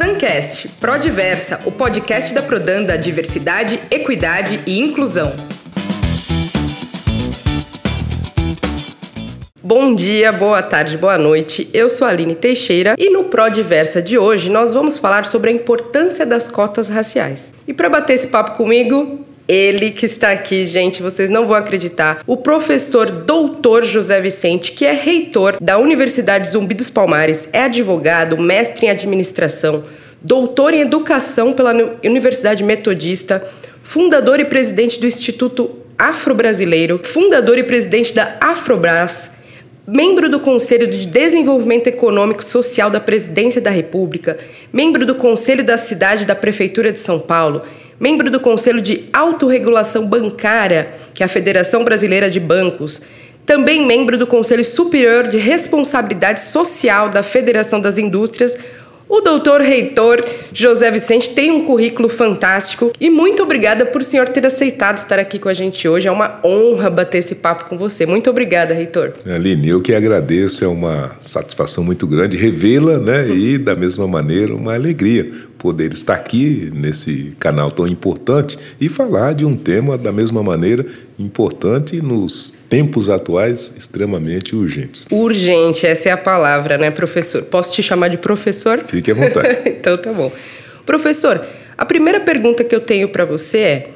Prodancast, Prodiversa, o podcast da Prodan da diversidade, equidade e inclusão. Bom dia, boa tarde, boa noite. Eu sou a Aline Teixeira e no Prodiversa de hoje nós vamos falar sobre a importância das cotas raciais. E para bater esse papo comigo, ele que está aqui, gente, vocês não vão acreditar. O professor doutor José Vicente, que é reitor da Universidade Zumbi dos Palmares, é advogado, mestre em administração, doutor em educação pela Universidade Metodista, fundador e presidente do Instituto Afro-Brasileiro, fundador e presidente da Afrobras, membro do Conselho de Desenvolvimento Econômico e Social da Presidência da República, membro do Conselho da Cidade da Prefeitura de São Paulo membro do Conselho de Autorregulação Bancária, que é a Federação Brasileira de Bancos, também membro do Conselho Superior de Responsabilidade Social da Federação das Indústrias, o doutor reitor José Vicente tem um currículo fantástico e muito obrigada por o senhor ter aceitado estar aqui com a gente hoje. É uma honra bater esse papo com você. Muito obrigada, reitor. Aline, eu que agradeço. É uma satisfação muito grande revê-la, né? E, da mesma maneira, uma alegria poder estar aqui nesse canal tão importante e falar de um tema da mesma maneira importante nos tempos atuais extremamente urgentes. Urgente, essa é a palavra, né, professor? Posso te chamar de professor? Fique à vontade. então tá bom. Professor, a primeira pergunta que eu tenho para você é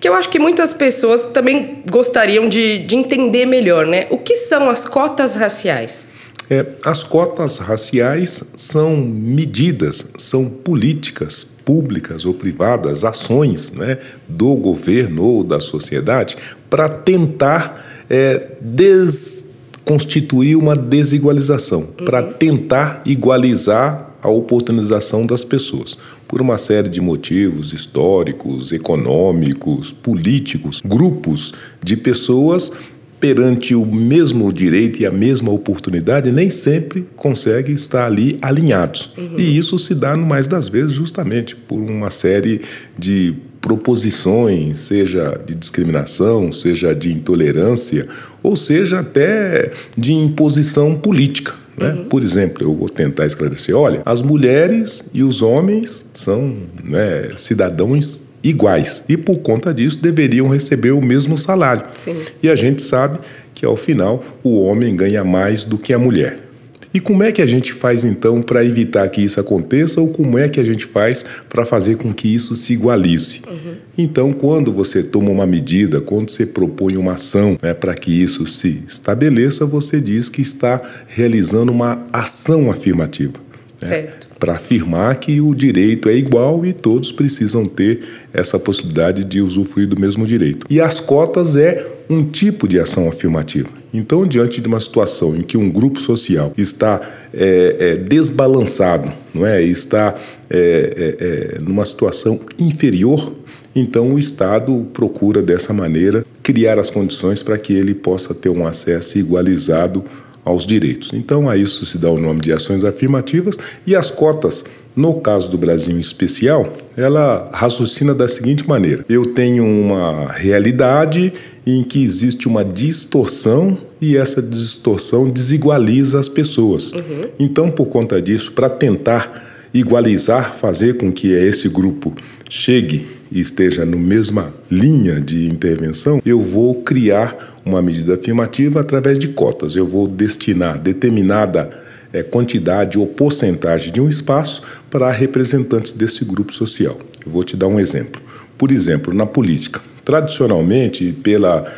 que eu acho que muitas pessoas também gostariam de, de entender melhor, né? O que são as cotas raciais? É, as cotas raciais são medidas, são políticas públicas ou privadas, ações né, do governo ou da sociedade para tentar é, desconstituir uma desigualização, uhum. para tentar igualizar a oportunização das pessoas. Por uma série de motivos históricos, econômicos, políticos, grupos de pessoas perante o mesmo direito e a mesma oportunidade, nem sempre conseguem estar ali alinhados. Uhum. E isso se dá, no mais das vezes, justamente por uma série de proposições, seja de discriminação, seja de intolerância, ou seja até de imposição política. Né? Uhum. Por exemplo, eu vou tentar esclarecer: olha, as mulheres e os homens são né, cidadãos iguais e, por conta disso, deveriam receber o mesmo salário. Sim. E a gente sabe que, ao final, o homem ganha mais do que a mulher. E como é que a gente faz então para evitar que isso aconteça ou como é que a gente faz para fazer com que isso se igualize? Uhum. Então, quando você toma uma medida, quando você propõe uma ação né, para que isso se estabeleça, você diz que está realizando uma ação afirmativa. Né? Certo para afirmar que o direito é igual e todos precisam ter essa possibilidade de usufruir do mesmo direito. E as cotas é um tipo de ação afirmativa. Então, diante de uma situação em que um grupo social está é, é, desbalançado, não é, está é, é, é numa situação inferior, então o Estado procura dessa maneira criar as condições para que ele possa ter um acesso igualizado aos direitos. Então, a isso se dá o nome de ações afirmativas e as cotas, no caso do Brasil em especial, ela raciocina da seguinte maneira: eu tenho uma realidade em que existe uma distorção e essa distorção desigualiza as pessoas. Uhum. Então, por conta disso, para tentar igualizar, fazer com que esse grupo chegue e esteja na mesma linha de intervenção, eu vou criar uma medida afirmativa através de cotas. Eu vou destinar determinada é, quantidade ou porcentagem de um espaço para representantes desse grupo social. Eu vou te dar um exemplo. Por exemplo, na política. Tradicionalmente, pela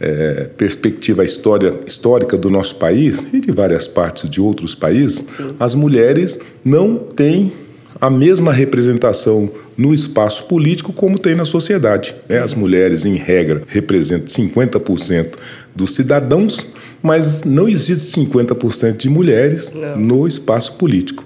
é, perspectiva história, histórica do nosso país e de várias partes de outros países, Sim. as mulheres não têm a mesma representação no espaço político como tem na sociedade. Né? As mulheres, em regra, representam 50% dos cidadãos, mas não existe 50% de mulheres não. no espaço político.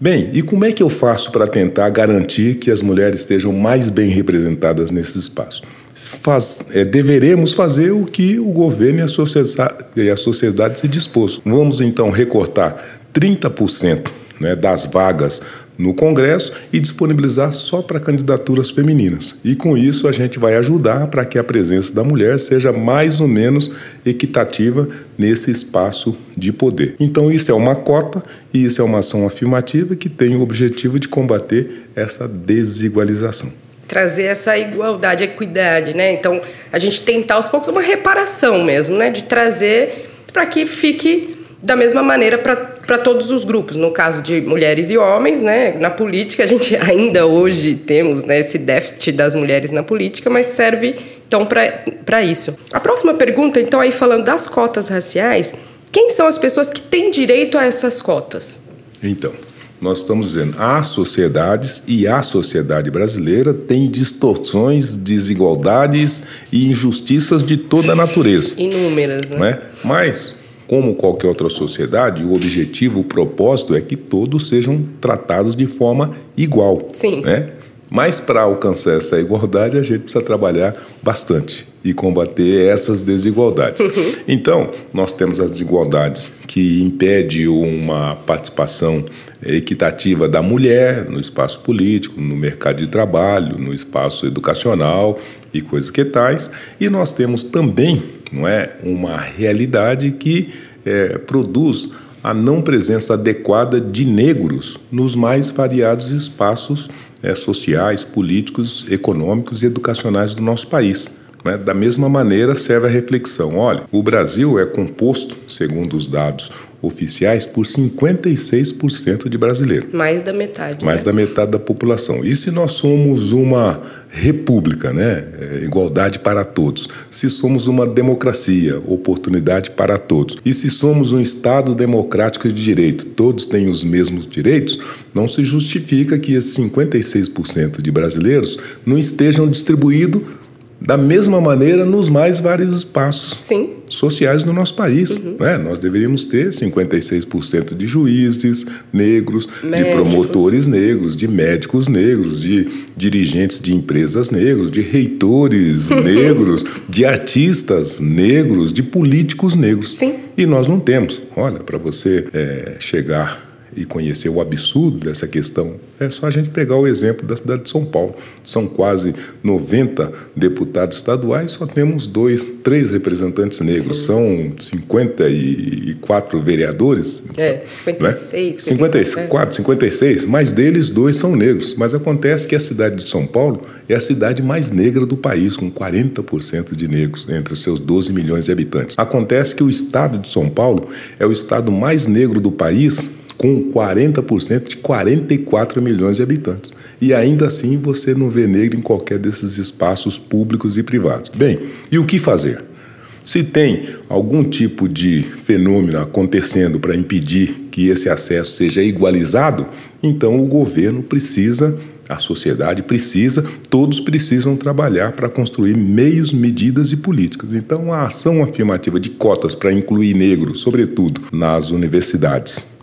Bem, e como é que eu faço para tentar garantir que as mulheres estejam mais bem representadas nesse espaço? Faz, é, deveremos fazer o que o governo e a sociedade, e a sociedade se dispôs. Vamos então recortar 30% né, das vagas no Congresso e disponibilizar só para candidaturas femininas. E com isso a gente vai ajudar para que a presença da mulher seja mais ou menos equitativa nesse espaço de poder. Então isso é uma cota e isso é uma ação afirmativa que tem o objetivo de combater essa desigualização trazer essa igualdade, equidade, né? Então, a gente tentar aos poucos uma reparação mesmo, né? De trazer para que fique da mesma maneira para todos os grupos. No caso de mulheres e homens, né? Na política, a gente ainda hoje temos né, esse déficit das mulheres na política, mas serve então para isso. A próxima pergunta, então, aí falando das cotas raciais, quem são as pessoas que têm direito a essas cotas? Então, nós estamos dizendo as sociedades e a sociedade brasileira tem distorções, desigualdades e injustiças de toda a natureza. Inúmeras, né? né? Mas como qualquer outra sociedade, o objetivo, o propósito é que todos sejam tratados de forma igual. Sim. Né? Mas para alcançar essa igualdade, a gente precisa trabalhar bastante e combater essas desigualdades. Uhum. Então, nós temos as desigualdades que impedem uma participação equitativa da mulher no espaço político, no mercado de trabalho, no espaço educacional e coisas que tais. E nós temos também não é, uma realidade que é, produz a não presença adequada de negros nos mais variados espaços é, sociais, políticos, econômicos e educacionais do nosso país. Né? Da mesma maneira, serve a reflexão: olha, o Brasil é composto, segundo os dados oficiais, por 56% de brasileiros. Mais da metade. Mais né? da metade da população. E se nós somos uma república, né? É, igualdade para todos. Se somos uma democracia, oportunidade para todos. E se somos um Estado democrático de direito, todos têm os mesmos direitos, não se justifica que esses 56% de brasileiros não estejam distribuídos da mesma maneira nos mais vários espaços Sim. sociais do nosso país. Uhum. Né? Nós deveríamos ter 56% de juízes negros, médicos. de promotores negros, de médicos negros, de dirigentes de empresas negros, de reitores negros, de artistas negros, de políticos negros. Sim. E nós não temos. Olha, para você é, chegar e conhecer o absurdo dessa questão, é só a gente pegar o exemplo da cidade de São Paulo. São quase 90 deputados estaduais, só temos dois, três representantes negros. Sim. São 54 vereadores. É, 56. Né? 54, 56, mas deles dois são negros. Mas acontece que a cidade de São Paulo é a cidade mais negra do país, com 40% de negros entre os seus 12 milhões de habitantes. Acontece que o estado de São Paulo é o estado mais negro do país com 40% de 44 milhões de habitantes. E ainda assim você não vê negro em qualquer desses espaços públicos e privados. Bem, e o que fazer? Se tem algum tipo de fenômeno acontecendo para impedir que esse acesso seja igualizado, então o governo precisa, a sociedade precisa, todos precisam trabalhar para construir meios, medidas e políticas. Então, a ação afirmativa de cotas para incluir negros, sobretudo nas universidades,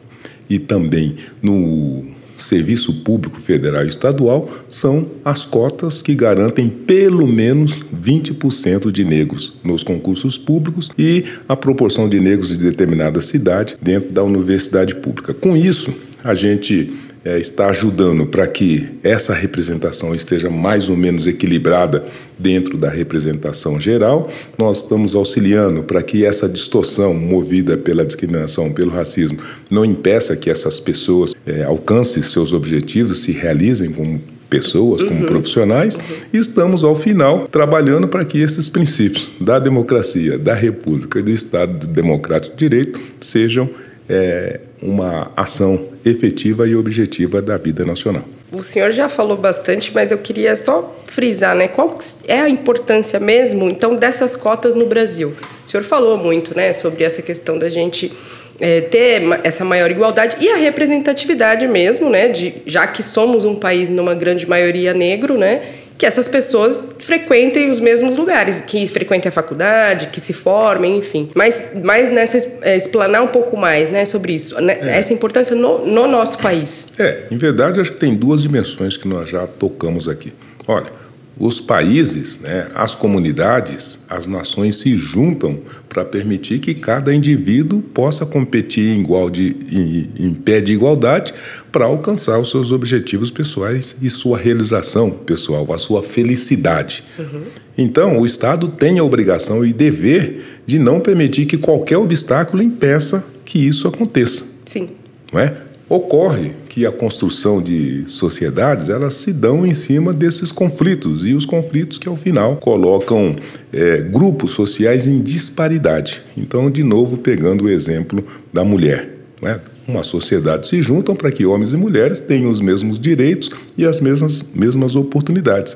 e também no Serviço Público Federal e Estadual são as cotas que garantem pelo menos 20% de negros nos concursos públicos e a proporção de negros de determinada cidade dentro da universidade pública. Com isso, a gente é, está ajudando para que essa representação esteja mais ou menos equilibrada dentro da representação geral. Nós estamos auxiliando para que essa distorção movida pela discriminação, pelo racismo, não impeça que essas pessoas é, alcancem seus objetivos, se realizem como pessoas, como uhum. profissionais, uhum. e estamos, ao final, trabalhando para que esses princípios da democracia, da república e do Estado democrático de direito sejam é, uma ação efetiva e objetiva da vida nacional. O senhor já falou bastante, mas eu queria só frisar, né? Qual é a importância mesmo, então, dessas cotas no Brasil? O senhor falou muito, né, sobre essa questão da gente é, ter essa maior igualdade e a representatividade mesmo, né, de já que somos um país numa grande maioria negro, né, que essas pessoas frequentem os mesmos lugares, que frequentem a faculdade, que se formem, enfim. Mas, mas nessa é, explanar um pouco mais, né, sobre isso, né, é. essa importância no, no nosso país. É, em verdade, acho que tem duas dimensões que nós já tocamos aqui. Olha, os países, né, as comunidades, as nações se juntam para permitir que cada indivíduo possa competir em, igual de, em, em pé de igualdade para alcançar os seus objetivos pessoais e sua realização pessoal, a sua felicidade. Uhum. Então, o Estado tem a obrigação e dever de não permitir que qualquer obstáculo impeça que isso aconteça. Sim. Não é? Ocorre que a construção de sociedades elas se dão em cima desses conflitos e os conflitos que ao final colocam é, grupos sociais em disparidade. Então, de novo, pegando o exemplo da mulher. Né? Uma sociedade se juntam para que homens e mulheres tenham os mesmos direitos e as mesmas, mesmas oportunidades.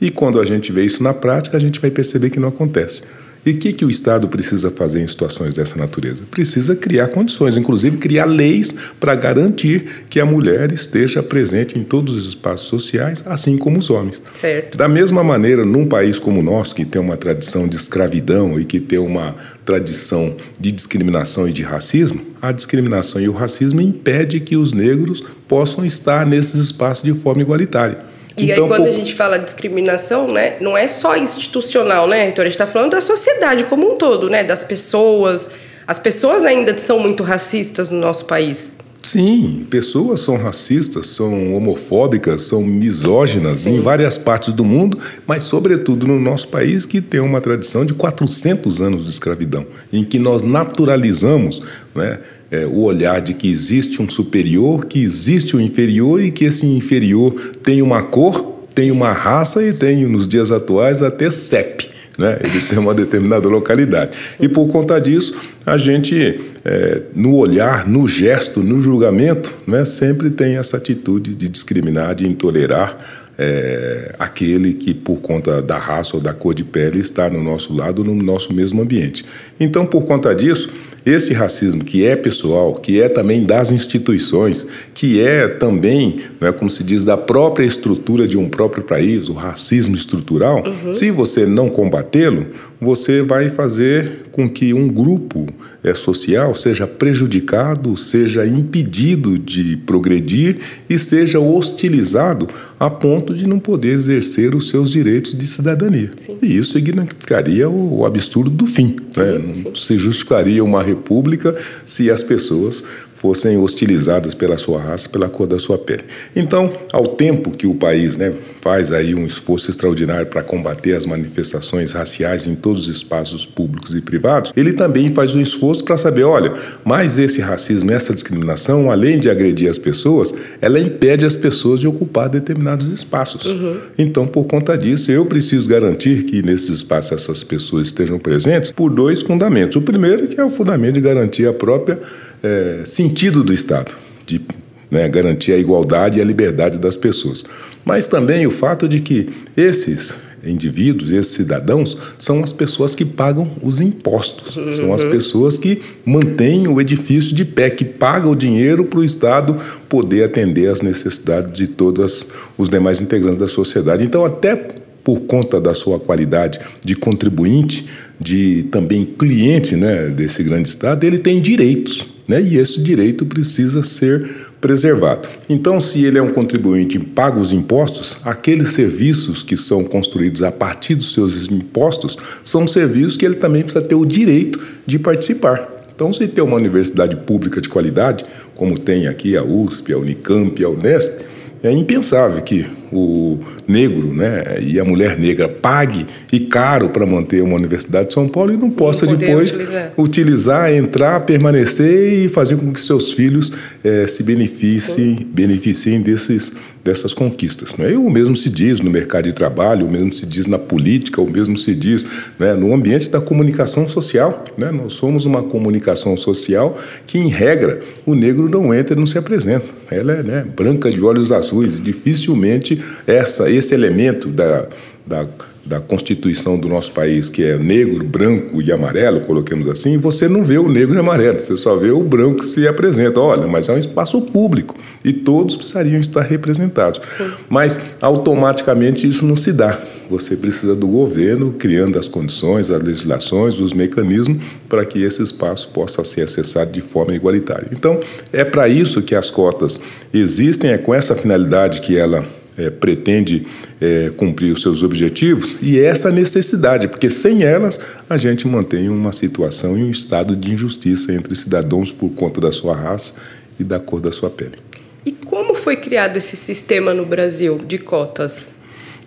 E quando a gente vê isso na prática, a gente vai perceber que não acontece. E o que, que o Estado precisa fazer em situações dessa natureza? Precisa criar condições, inclusive criar leis para garantir que a mulher esteja presente em todos os espaços sociais, assim como os homens. Certo. Da mesma maneira, num país como o nosso, que tem uma tradição de escravidão e que tem uma tradição de discriminação e de racismo, a discriminação e o racismo impede que os negros possam estar nesses espaços de forma igualitária. E então, aí, quando a gente fala discriminação, né, não é só institucional, né, Heitor? A gente está falando da sociedade como um todo, né? Das pessoas. As pessoas ainda são muito racistas no nosso país. Sim, pessoas são racistas, são homofóbicas, são misóginas Sim. em várias partes do mundo, mas sobretudo no nosso país que tem uma tradição de 400 anos de escravidão, em que nós naturalizamos né, é, o olhar de que existe um superior, que existe um inferior e que esse inferior tem uma cor, tem uma raça e tem, nos dias atuais, até CEP. Né? Ele tem uma determinada localidade. Sim. E por conta disso, a gente, é, no olhar, no gesto, no julgamento, né, sempre tem essa atitude de discriminar, de intolerar é, aquele que, por conta da raça ou da cor de pele, está no nosso lado, no nosso mesmo ambiente. Então, por conta disso, esse racismo que é pessoal, que é também das instituições, que é também, não é como se diz, da própria estrutura de um próprio país, o racismo estrutural, uhum. se você não combatê-lo, você vai fazer com que um grupo é, social seja prejudicado, seja impedido de progredir e seja hostilizado a ponto de não poder exercer os seus direitos de cidadania. Sim. E isso significaria o, absurdo do fim. Sim, né? Não se justificaria uma república se as pessoas fossem hostilizadas pela sua raça, pela cor da sua pele. Então, ao tempo que o país né, faz aí um esforço extraordinário para combater as manifestações raciais em todos os espaços públicos e privados, ele também faz um esforço para saber, olha, mas esse racismo, essa discriminação, além de agredir as pessoas, ela impede as pessoas de ocupar determinados espaços. Uhum. Então, por conta disso, eu preciso garantir que nesses espaços essas pessoas estejam presentes por dois fundamentos. O primeiro que é o fundamento de garantir a própria é, sentido do Estado, de né, garantir a igualdade e a liberdade das pessoas. Mas também o fato de que esses indivíduos, esses cidadãos, são as pessoas que pagam os impostos, uhum. são as pessoas que mantêm o edifício de pé, que pagam o dinheiro para o Estado poder atender às necessidades de todos os demais integrantes da sociedade. Então, até por conta da sua qualidade de contribuinte, de também cliente né, desse grande Estado, ele tem direitos né? E esse direito precisa ser preservado. Então, se ele é um contribuinte e paga os impostos, aqueles serviços que são construídos a partir dos seus impostos são serviços que ele também precisa ter o direito de participar. Então, se tem uma universidade pública de qualidade, como tem aqui a USP, a Unicamp, a Unesp, é impensável que o negro né, e a mulher negra pague e caro para manter uma universidade de São Paulo e não possa não depois utilizar. utilizar. entrar, permanecer e fazer com que seus filhos é, se beneficiem, beneficiem desses, dessas conquistas. Né? E o mesmo se diz no mercado de trabalho, o mesmo se diz na política, o mesmo se diz né, no ambiente da comunicação social. Né? Nós somos uma comunicação social que, em regra, o negro não entra e não se apresenta. Ela é né, branca de olhos azuis, dificilmente essa, esse elemento da, da, da constituição do nosso país, que é negro, branco e amarelo, coloquemos assim, você não vê o negro e amarelo, você só vê o branco que se apresenta. Olha, mas é um espaço público e todos precisariam estar representados. Sim. Mas automaticamente isso não se dá. Você precisa do governo criando as condições, as legislações, os mecanismos para que esse espaço possa ser acessado de forma igualitária. Então, é para isso que as cotas existem, é com essa finalidade que ela é, pretende é, cumprir os seus objetivos e essa necessidade, porque sem elas a gente mantém uma situação e um estado de injustiça entre cidadãos por conta da sua raça e da cor da sua pele. E como foi criado esse sistema no Brasil de cotas?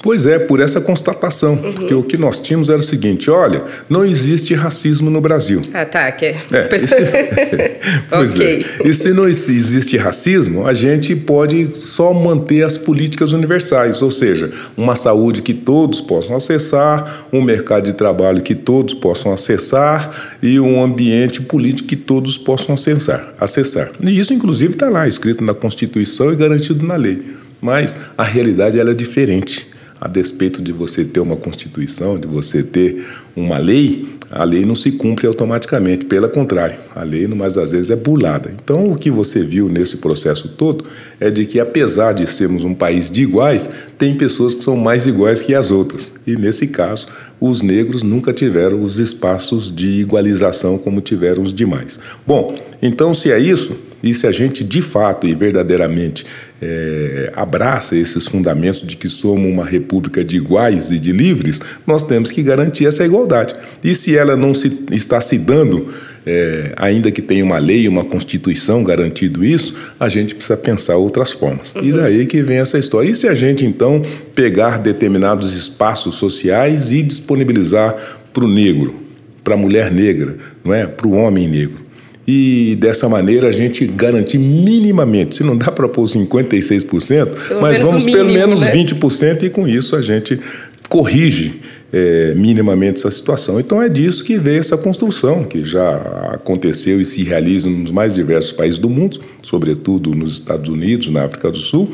Pois é, por essa constatação. Uhum. Porque o que nós tínhamos era o seguinte: olha, não existe racismo no Brasil. Ah, tá. Que... É, pois okay. é. E se não existe racismo, a gente pode só manter as políticas universais, ou seja, uma saúde que todos possam acessar, um mercado de trabalho que todos possam acessar e um ambiente político que todos possam acessar. acessar. E isso, inclusive, está lá, escrito na Constituição e garantido na lei. Mas a realidade ela é diferente a despeito de você ter uma constituição, de você ter uma lei, a lei não se cumpre automaticamente, pelo contrário, a lei, mais às vezes, é burlada. Então, o que você viu nesse processo todo é de que, apesar de sermos um país de iguais, tem pessoas que são mais iguais que as outras. E, nesse caso, os negros nunca tiveram os espaços de igualização como tiveram os demais. Bom, então, se é isso, e se a gente de fato e verdadeiramente é, abraça esses fundamentos de que somos uma república de iguais e de livres, nós temos que garantir essa igualdade. E se ela não se, está se dando, é, ainda que tenha uma lei, uma constituição garantido isso, a gente precisa pensar outras formas. Uhum. E daí que vem essa história. E se a gente então pegar determinados espaços sociais e disponibilizar para o negro, para a mulher negra, não é, para o homem negro? E dessa maneira a gente garantir minimamente, se não dá para pôr 56%, pelo mas vamos mínimo, pelo menos né? 20% e com isso a gente corrige é, minimamente essa situação. Então é disso que veio essa construção, que já aconteceu e se realiza nos mais diversos países do mundo, sobretudo nos Estados Unidos, na África do Sul,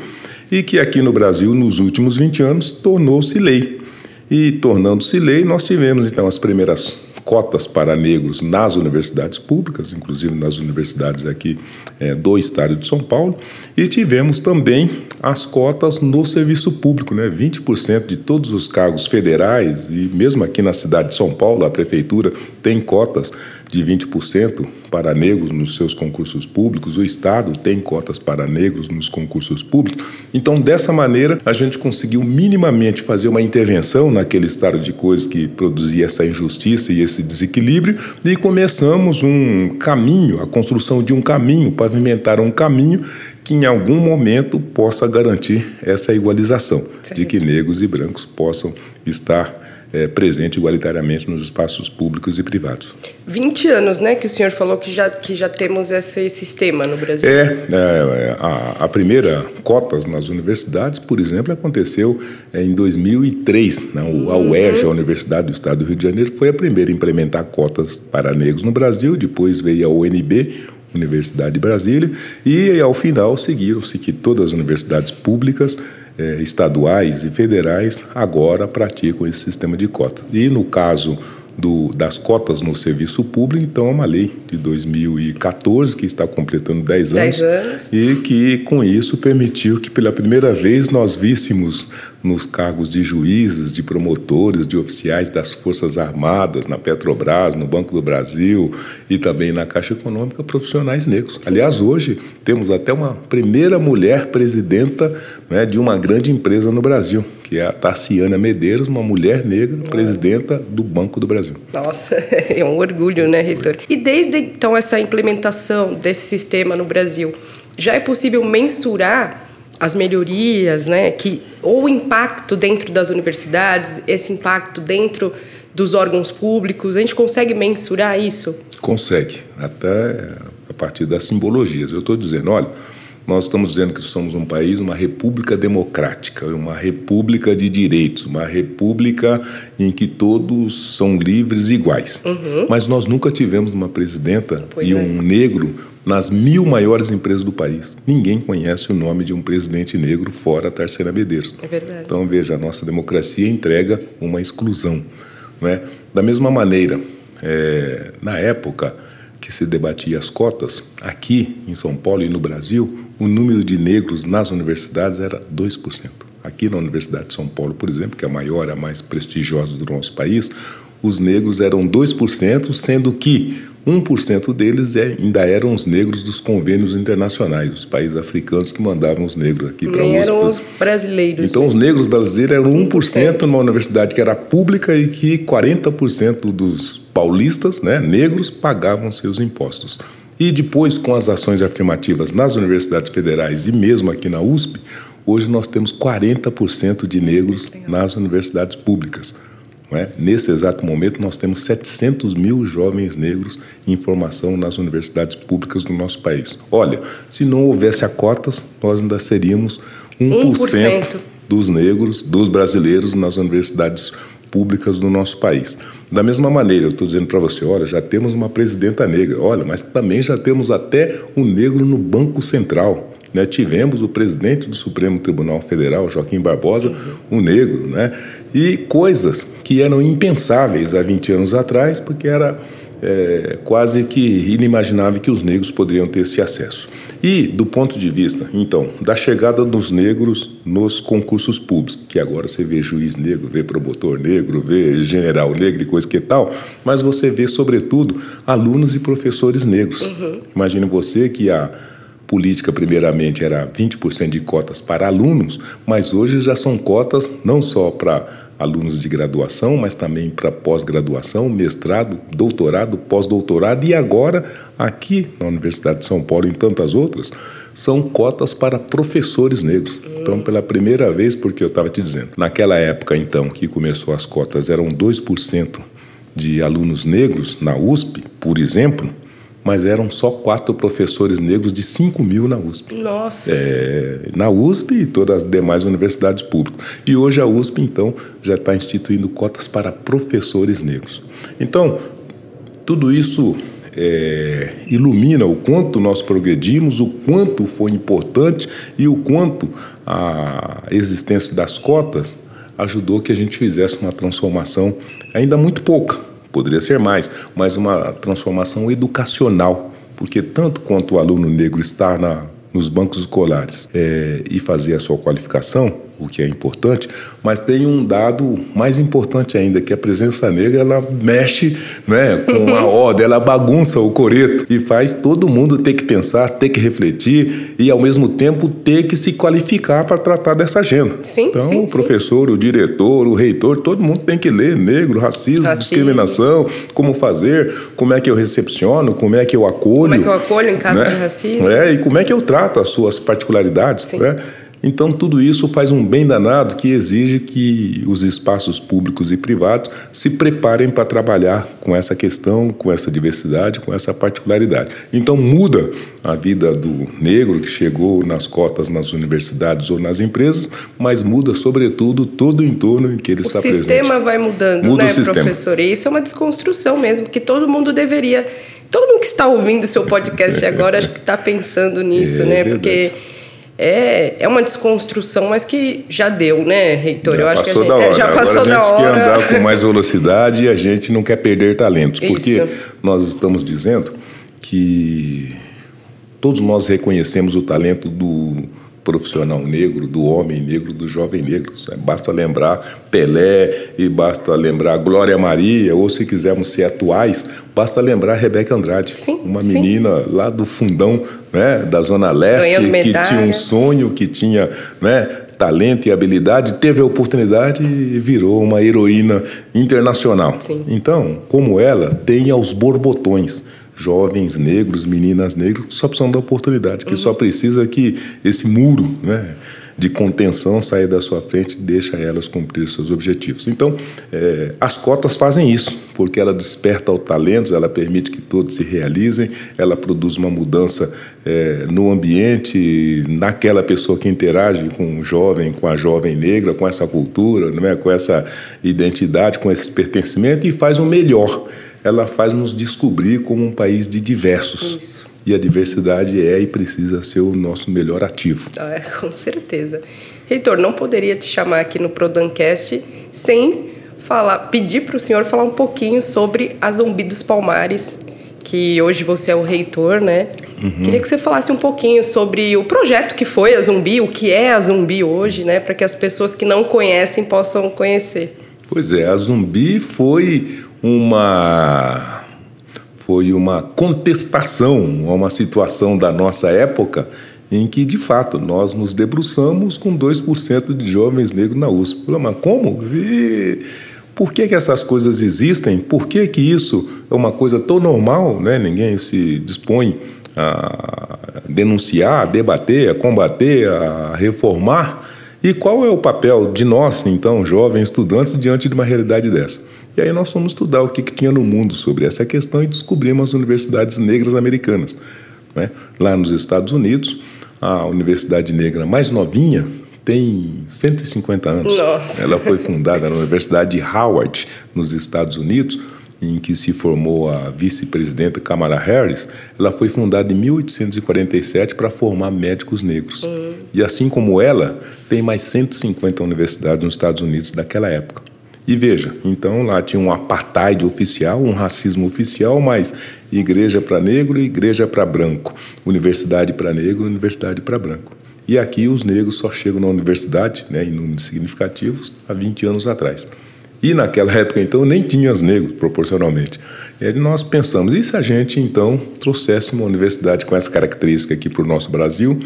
e que aqui no Brasil, nos últimos 20 anos, tornou-se lei. E tornando-se lei, nós tivemos então as primeiras cotas para negros nas universidades públicas, inclusive nas universidades aqui é, do estado de São Paulo, e tivemos também as cotas no serviço público, né? 20% de todos os cargos federais e mesmo aqui na cidade de São Paulo, a prefeitura tem cotas de 20% para negros nos seus concursos públicos, o Estado tem cotas para negros nos concursos públicos. Então, dessa maneira, a gente conseguiu minimamente fazer uma intervenção naquele estado de coisas que produzia essa injustiça e esse desequilíbrio e começamos um caminho, a construção de um caminho, pavimentar um caminho que em algum momento possa garantir essa igualização, Sim. de que negros e brancos possam estar é, presente igualitariamente nos espaços públicos e privados. 20 anos, né, que o senhor falou que já, que já temos esse sistema no Brasil. É, é a, a, primeira cotas nas universidades, por exemplo, aconteceu é, em 2003. Né, a UERJ, uhum. a Universidade do Estado do Rio de Janeiro, foi a primeira a implementar cotas para negros no Brasil, depois veio a UNB, Universidade de Brasília, e ao final seguiram-se que todas as universidades públicas é, estaduais e federais agora praticam esse sistema de cotas. E no caso do, das cotas no serviço público, então é uma lei de 2014 que está completando 10 anos, 10 anos e que com isso permitiu que pela primeira vez nós víssemos nos cargos de juízes, de promotores, de oficiais das Forças Armadas, na Petrobras, no Banco do Brasil e também na Caixa Econômica, profissionais negros. Sim. Aliás, hoje temos até uma primeira mulher presidenta né, de uma grande empresa no Brasil, que é a Tassiana Medeiros, uma mulher negra, presidenta do Banco do Brasil. Nossa, é um orgulho, né, reitor? E desde então essa implementação desse sistema no Brasil, já é possível mensurar as melhorias, né, que ou o impacto dentro das universidades, esse impacto dentro dos órgãos públicos, a gente consegue mensurar isso? Consegue, até a partir das simbologias. Eu estou dizendo, olha, nós estamos dizendo que somos um país, uma república democrática, uma república de direitos, uma república em que todos são livres e iguais. Uhum. Mas nós nunca tivemos uma presidenta pois e é. um negro nas mil maiores empresas do país. Ninguém conhece o nome de um presidente negro fora a Tarcena Medeiros. É verdade. Então, veja, a nossa democracia entrega uma exclusão. Não é? Da mesma maneira, é, na época que se debatia as cotas, aqui em São Paulo e no Brasil, o número de negros nas universidades era 2%. Aqui na Universidade de São Paulo, por exemplo, que é a maior, a mais prestigiosa do nosso país, os negros eram 2%, sendo que 1% deles é, ainda eram os negros dos convênios internacionais, os países africanos que mandavam os negros aqui para a USP. eram os brasileiros. Então, né? os negros brasileiros eram 1% numa universidade que era pública e que 40% dos paulistas, né, negros, pagavam seus impostos. E depois, com as ações afirmativas nas universidades federais e mesmo aqui na USP, hoje nós temos 40% de negros nas universidades públicas. É? Nesse exato momento, nós temos 700 mil jovens negros em formação nas universidades públicas do nosso país. Olha, se não houvesse a cotas, nós ainda seríamos 1%, 1%. dos negros, dos brasileiros nas universidades públicas do nosso país. Da mesma maneira, eu estou dizendo para você, olha, já temos uma presidenta negra, olha, mas também já temos até um negro no Banco Central. Né? Tivemos o presidente do Supremo Tribunal Federal, Joaquim Barbosa, um negro, né? e coisas que eram impensáveis há 20 anos atrás, porque era é, quase que inimaginável que os negros poderiam ter esse acesso. E, do ponto de vista, então, da chegada dos negros nos concursos públicos, que agora você vê juiz negro, vê promotor negro, vê general negro e coisa que tal, mas você vê, sobretudo, alunos e professores negros. Uhum. Imagine você que a política, primeiramente, era 20% de cotas para alunos, mas hoje já são cotas não só para alunos de graduação, mas também para pós-graduação, mestrado, doutorado, pós-doutorado e agora, aqui na Universidade de São Paulo e tantas outras, são cotas para professores negros. Então, pela primeira vez, porque eu estava te dizendo, naquela época, então, que começou as cotas, eram 2% de alunos negros na USP, por exemplo, mas eram só quatro professores negros de 5 mil na USP. Nossa! É, na USP e todas as demais universidades públicas. E hoje a USP, então, já está instituindo cotas para professores negros. Então, tudo isso é, ilumina o quanto nós progredimos, o quanto foi importante e o quanto a existência das cotas ajudou que a gente fizesse uma transformação ainda muito pouca poderia ser mais, mas uma transformação educacional, porque tanto quanto o aluno negro está na, nos bancos escolares é, e fazer a sua qualificação, o que é importante, mas tem um dado mais importante ainda, que a presença negra ela mexe né, com a ordem, ela bagunça o coreto e faz todo mundo ter que pensar, ter que refletir e, ao mesmo tempo, ter que se qualificar para tratar dessa agenda. Sim, então, sim, o professor, sim. o diretor, o reitor, todo mundo tem que ler negro, racismo, racismo, discriminação, como fazer, como é que eu recepciono, como é que eu acolho. Como é que eu acolho em caso né? de racismo. É, e como é que eu trato as suas particularidades. Sim. Né? Então, tudo isso faz um bem danado que exige que os espaços públicos e privados se preparem para trabalhar com essa questão, com essa diversidade, com essa particularidade. Então, muda a vida do negro que chegou nas cotas nas universidades ou nas empresas, mas muda, sobretudo, todo o entorno em que ele o está presente. O sistema vai mudando, muda né, professor? E isso é uma desconstrução mesmo, que todo mundo deveria. Todo mundo que está ouvindo o seu podcast agora acho que está pensando nisso, é, né? Verdade. É, é uma desconstrução, mas que já deu, né, reitor? Já Eu acho passou que a gente, da hora. já passou Agora a gente da hora. quer andar com mais velocidade e a gente não quer perder talentos, porque Isso. nós estamos dizendo que todos nós reconhecemos o talento do profissional negro, do homem negro, do jovem negro. Basta lembrar Pelé e basta lembrar Glória Maria, ou se quisermos ser atuais, basta lembrar Rebeca Andrade, sim, uma sim. menina lá do fundão né, da Zona Leste, que tinha um sonho, que tinha né, talento e habilidade, teve a oportunidade e virou uma heroína internacional. Sim. Então, como ela, tem aos borbotões jovens negros, meninas negras, só precisam da oportunidade, que uhum. só precisa que esse muro né, de contenção saia da sua frente e deixa elas cumprir seus objetivos. Então, é, as cotas fazem isso, porque ela desperta o talento, ela permite que todos se realizem, ela produz uma mudança é, no ambiente, naquela pessoa que interage com o jovem, com a jovem negra, com essa cultura, não é? com essa identidade, com esse pertencimento e faz o melhor ela faz nos descobrir como um país de diversos. Isso. E a diversidade é e precisa ser o nosso melhor ativo. É, com certeza. Reitor, não poderia te chamar aqui no Prodancast sem falar, pedir para o senhor falar um pouquinho sobre a Zumbi dos Palmares, que hoje você é o reitor, né? Uhum. Queria que você falasse um pouquinho sobre o projeto que foi a Zumbi, o que é a Zumbi hoje, né? Para que as pessoas que não conhecem possam conhecer. Pois é, a Zumbi foi uma foi uma contestação a uma situação da nossa época em que, de fato, nós nos debruçamos com 2% de jovens negros na USP. Mas como? E por que, que essas coisas existem? Por que, que isso é uma coisa tão normal? Né? Ninguém se dispõe a denunciar, a debater, a combater, a reformar. E qual é o papel de nós, então, jovens estudantes, diante de uma realidade dessa? E aí nós fomos estudar o que, que tinha no mundo sobre essa questão e descobrimos as universidades negras americanas. Né? Lá nos Estados Unidos, a Universidade Negra mais novinha tem 150 anos. Nossa. Ela foi fundada na Universidade de Howard, nos Estados Unidos, em que se formou a vice-presidenta Kamala Harris. Ela foi fundada em 1847 para formar médicos negros. Uhum. E assim como ela, tem mais 150 universidades nos Estados Unidos daquela época. E veja, então lá tinha um apartheid oficial, um racismo oficial, mas igreja para negro e igreja para branco, universidade para negro, universidade para branco. E aqui os negros só chegam na universidade, né, em números significativos, há 20 anos atrás. E naquela época, então, nem tinha os negros, proporcionalmente. E nós pensamos, e se a gente, então, trouxesse uma universidade com essa característica aqui para o nosso Brasil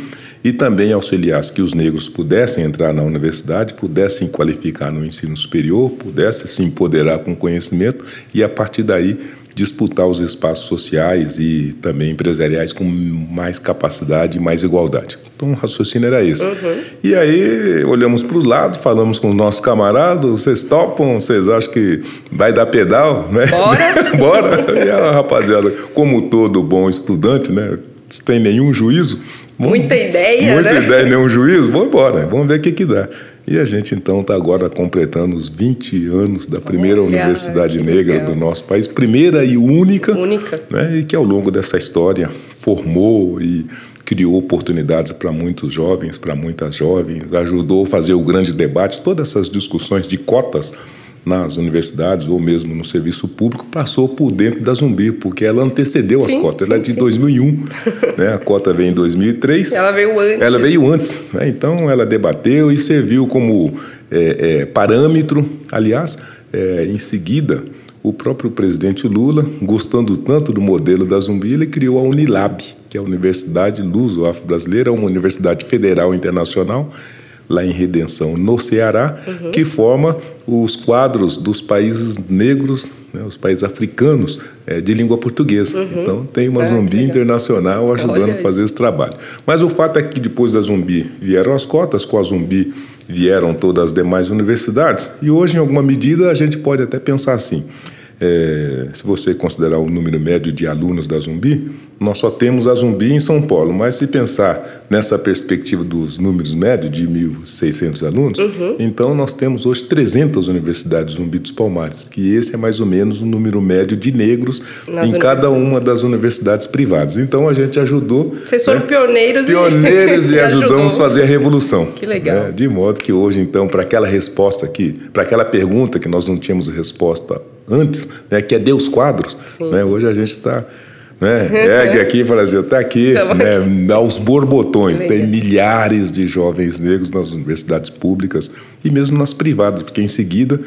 e também auxiliasse que os negros pudessem entrar na universidade, pudessem qualificar no ensino superior, pudessem se empoderar com conhecimento e, a partir daí, disputar os espaços sociais e também empresariais com mais capacidade e mais igualdade. Então, o raciocínio era esse. Uhum. E aí, olhamos para os lados, falamos com os nossos camaradas, vocês topam, vocês acham que vai dar pedal? Né? Bora! Bora! E a rapaziada, como todo bom estudante, né, sem nenhum juízo, muita ideia, Muita né? ideia, nenhum juízo? Vamos embora, vamos ver o que, que dá. E a gente então está agora completando os 20 anos da primeira Olha, universidade negra legal. do nosso país, primeira e única, Única. Né, e que ao longo dessa história formou e criou oportunidades para muitos jovens, para muitas jovens, ajudou a fazer o grande debate, todas essas discussões de cotas nas universidades ou mesmo no serviço público passou por dentro da Zumbi, porque ela antecedeu Sim, as cotas. sim, ela é de sim. 2001, né? a cota veio em 2003. Ela veio antes. Ela veio antes, né? então ela debateu e serviu como é, é, parâmetro. Aliás, é, em seguida, o próprio presidente Lula, gostando tanto do modelo da Zumbi, ele criou a Unilab, que é a Universidade Luso-Afro-Brasileira, uma universidade federal internacional lá em Redenção, no Ceará, Uhum. que forma os quadros dos países negros, né, os países africanos é, de língua portuguesa. Então tem uma Ah, Zumbi internacional ajudando a fazer esse trabalho. Mas o fato é que depois da Zumbi vieram as cotas, com a Zumbi vieram todas as demais universidades, e hoje, em alguma medida, a gente pode até pensar assim. é, se você considerar o número médio de alunos da Zumbi, nós só temos a Zumbi em São Paulo, mas se pensar nessa perspectiva dos números médios de 1.600 alunos, Uhum. então nós temos hoje 300 universidades Zumbi dos Palmares, que esse é mais ou menos o número médio de negros Nas em cada uma das universidades privadas. Então a gente ajudou. Vocês foram né, pioneiros, pioneiros e, e ajudamos a fazer a revolução. Que legal. né? De modo que hoje, então, para aquela resposta aqui, para aquela pergunta que nós não tínhamos resposta antes, né, que é Deus quadros, né, hoje a gente está. Né, ergue aqui e fala assim, está aqui, Tamo né, aos borbotões. Legal. Tem milhares de jovens negros nas universidades públicas e mesmo nas privadas, porque em seguida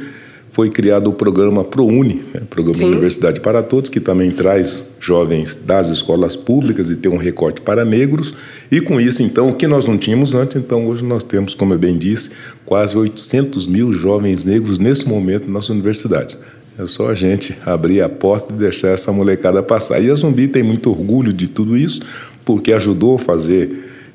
foi criado o programa ProUni, né, Programa Sim. Universidade para Todos, que também traz jovens das escolas públicas e tem um recorte para negros. E com isso, então, o que nós não tínhamos antes, então hoje nós temos, como eu bem disse, quase 800 mil jovens negros nesse momento nas universidades. É só a gente abrir a porta e deixar essa molecada passar. E a Zumbi tem muito orgulho de tudo isso, porque ajudou a fazer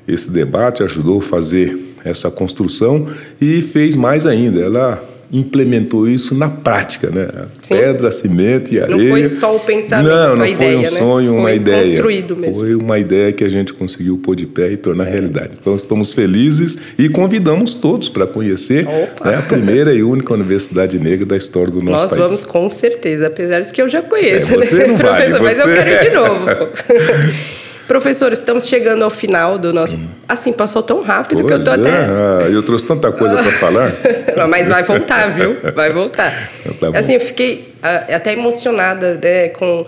esse debate, ajudou a fazer essa construção e fez mais ainda. Ela implementou isso na prática, né? Sim. Pedra, cimento e Não areia. foi só o pensamento, Não, não a foi ideia, um né? sonho, uma Foi ideia. construído mesmo. Foi uma ideia que a gente conseguiu pôr de pé e tornar realidade. Então estamos felizes e convidamos todos para conhecer né, a primeira e única universidade negra da história do nosso Nós país. vamos com certeza, apesar de que eu já conheço, É, você né, não vai, professor? Mas eu você- quero ir de novo. Professor, estamos chegando ao final do nosso. Assim, passou tão rápido que eu tô Pois é, até. ah, eu trouxe tanta coisa para falar. Não, mas vai voltar, viu? Vai voltar. Tá assim, eu fiquei ah, até emocionada né, com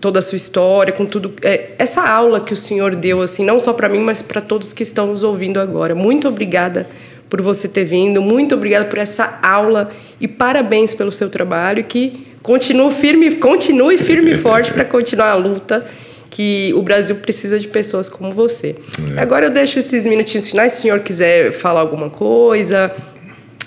toda a sua história, com tudo. é, essa aula que o senhor deu, assim, não só para mim, mas para todos que estão nos ouvindo agora. Muito obrigada por você ter vindo, muito obrigada por essa aula e parabéns pelo seu trabalho e que continue firme, continue firme e forte para continuar a luta que o Brasil precisa de pessoas como você. É. Agora eu deixo esses minutinhos finais, se o senhor quiser falar alguma coisa.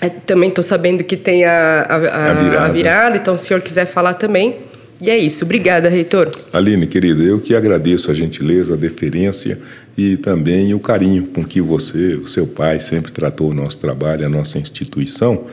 É, também estou sabendo que tem a, a, a, a, virada. a virada, então se o senhor quiser falar também. E é isso. Obrigada, reitor. Aline, querida, eu que agradeço a gentileza, a deferência e também o carinho com que você, o seu pai, sempre tratou o nosso trabalho, a nossa instituição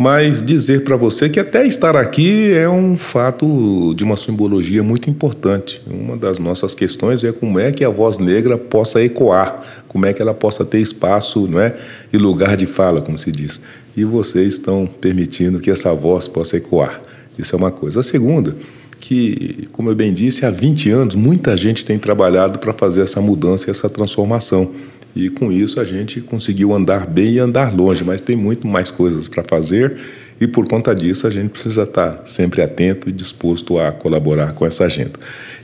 mas dizer para você que até estar aqui é um fato de uma simbologia muito importante. Uma das nossas questões é como é que a voz negra possa ecoar, como é que ela possa ter espaço não é? e lugar de fala, como se diz. E vocês estão permitindo que essa voz possa ecoar. Isso é uma coisa. A segunda, que, como eu bem disse, há 20 anos muita gente tem trabalhado para fazer essa mudança, essa transformação. E com isso a gente conseguiu andar bem e andar longe, mas tem muito mais coisas para fazer e por conta disso a gente precisa estar sempre atento e disposto a colaborar com essa agenda.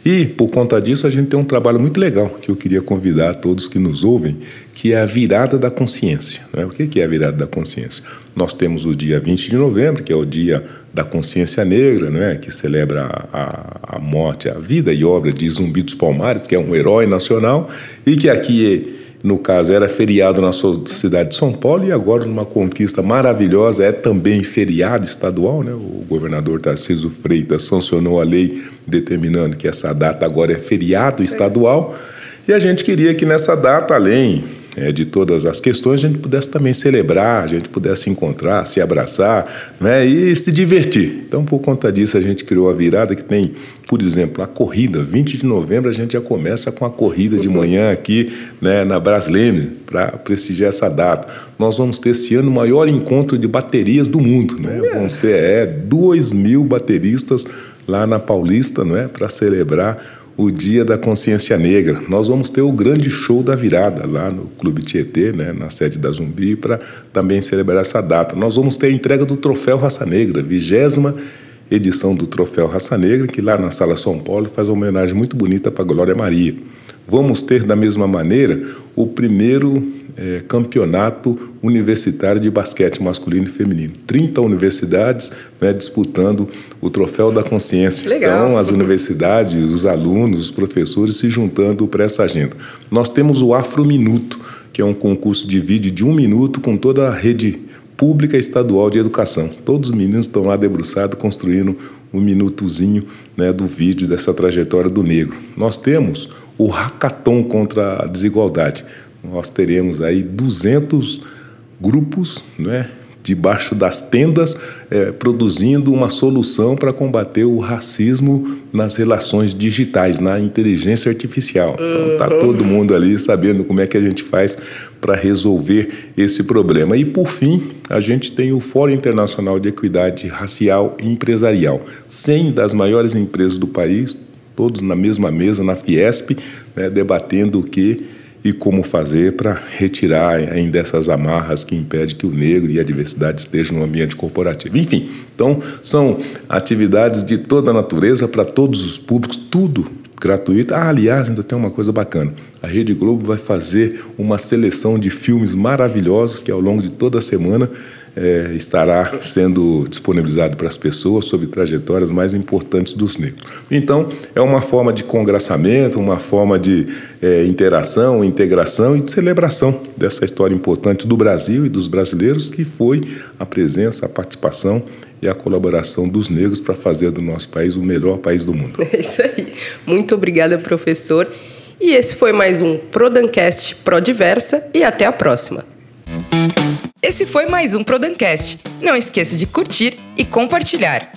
E por conta disso a gente tem um trabalho muito legal que eu queria convidar todos que nos ouvem, que é a virada da consciência. Né? O que é a virada da consciência? Nós temos o dia 20 de novembro, que é o dia da consciência negra, né? que celebra a, a morte, a vida e obra de Zumbi dos Palmares, que é um herói nacional, e que aqui no caso era feriado na cidade de São Paulo e agora numa conquista maravilhosa é também feriado estadual, né? O governador Tarcísio Freitas sancionou a lei determinando que essa data agora é feriado estadual e a gente queria que nessa data, além é, de todas as questões, a gente pudesse também celebrar, a gente pudesse se encontrar, se abraçar né, e se divertir. Então, por conta disso, a gente criou a virada que tem, por exemplo, a corrida. 20 de novembro a gente já começa com a corrida de manhã aqui né, na Brasleme, para prestigiar essa data. Nós vamos ter esse ano o maior encontro de baterias do mundo. Né? Vão ser é, 2 mil bateristas lá na Paulista não é, para celebrar o Dia da Consciência Negra. Nós vamos ter o grande show da virada lá no Clube Tietê, né, na sede da Zumbi, para também celebrar essa data. Nós vamos ter a entrega do Troféu Raça Negra, vigésima edição do Troféu Raça Negra, que lá na Sala São Paulo faz uma homenagem muito bonita para Glória Maria. Vamos ter, da mesma maneira, o primeiro é, campeonato universitário de basquete masculino e feminino. 30 universidades né, disputando o troféu da consciência. Legal. Então, as universidades, os alunos, os professores se juntando para essa agenda. Nós temos o Afro Minuto, que é um concurso de vídeo de um minuto com toda a rede pública estadual de educação. Todos os meninos estão lá debruçados construindo um minutozinho né, do vídeo dessa trajetória do negro. Nós temos o hackathon contra a desigualdade. Nós teremos aí 200 grupos, né, debaixo das tendas, é, produzindo uma solução para combater o racismo nas relações digitais, na inteligência artificial. Então, está todo mundo ali sabendo como é que a gente faz para resolver esse problema. E, por fim, a gente tem o Fórum Internacional de Equidade Racial e Empresarial. 100 das maiores empresas do país, todos na mesma mesa, na Fiesp, né, debatendo o que e como fazer para retirar ainda essas amarras que impedem que o negro e a diversidade estejam no ambiente corporativo. Enfim, então são atividades de toda a natureza para todos os públicos, tudo gratuito. Ah, aliás, ainda tem uma coisa bacana. A Rede Globo vai fazer uma seleção de filmes maravilhosos que ao longo de toda a semana é, estará sendo disponibilizado para as pessoas sobre trajetórias mais importantes dos negros. Então, é uma forma de congraçamento, uma forma de é, interação, integração e de celebração dessa história importante do Brasil e dos brasileiros, que foi a presença, a participação e a colaboração dos negros para fazer do nosso país o melhor país do mundo. É isso aí. Muito obrigada, professor. E esse foi mais um Prodancast Prodiversa e até a próxima. Esse foi mais um Prodancast. Não esqueça de curtir e compartilhar.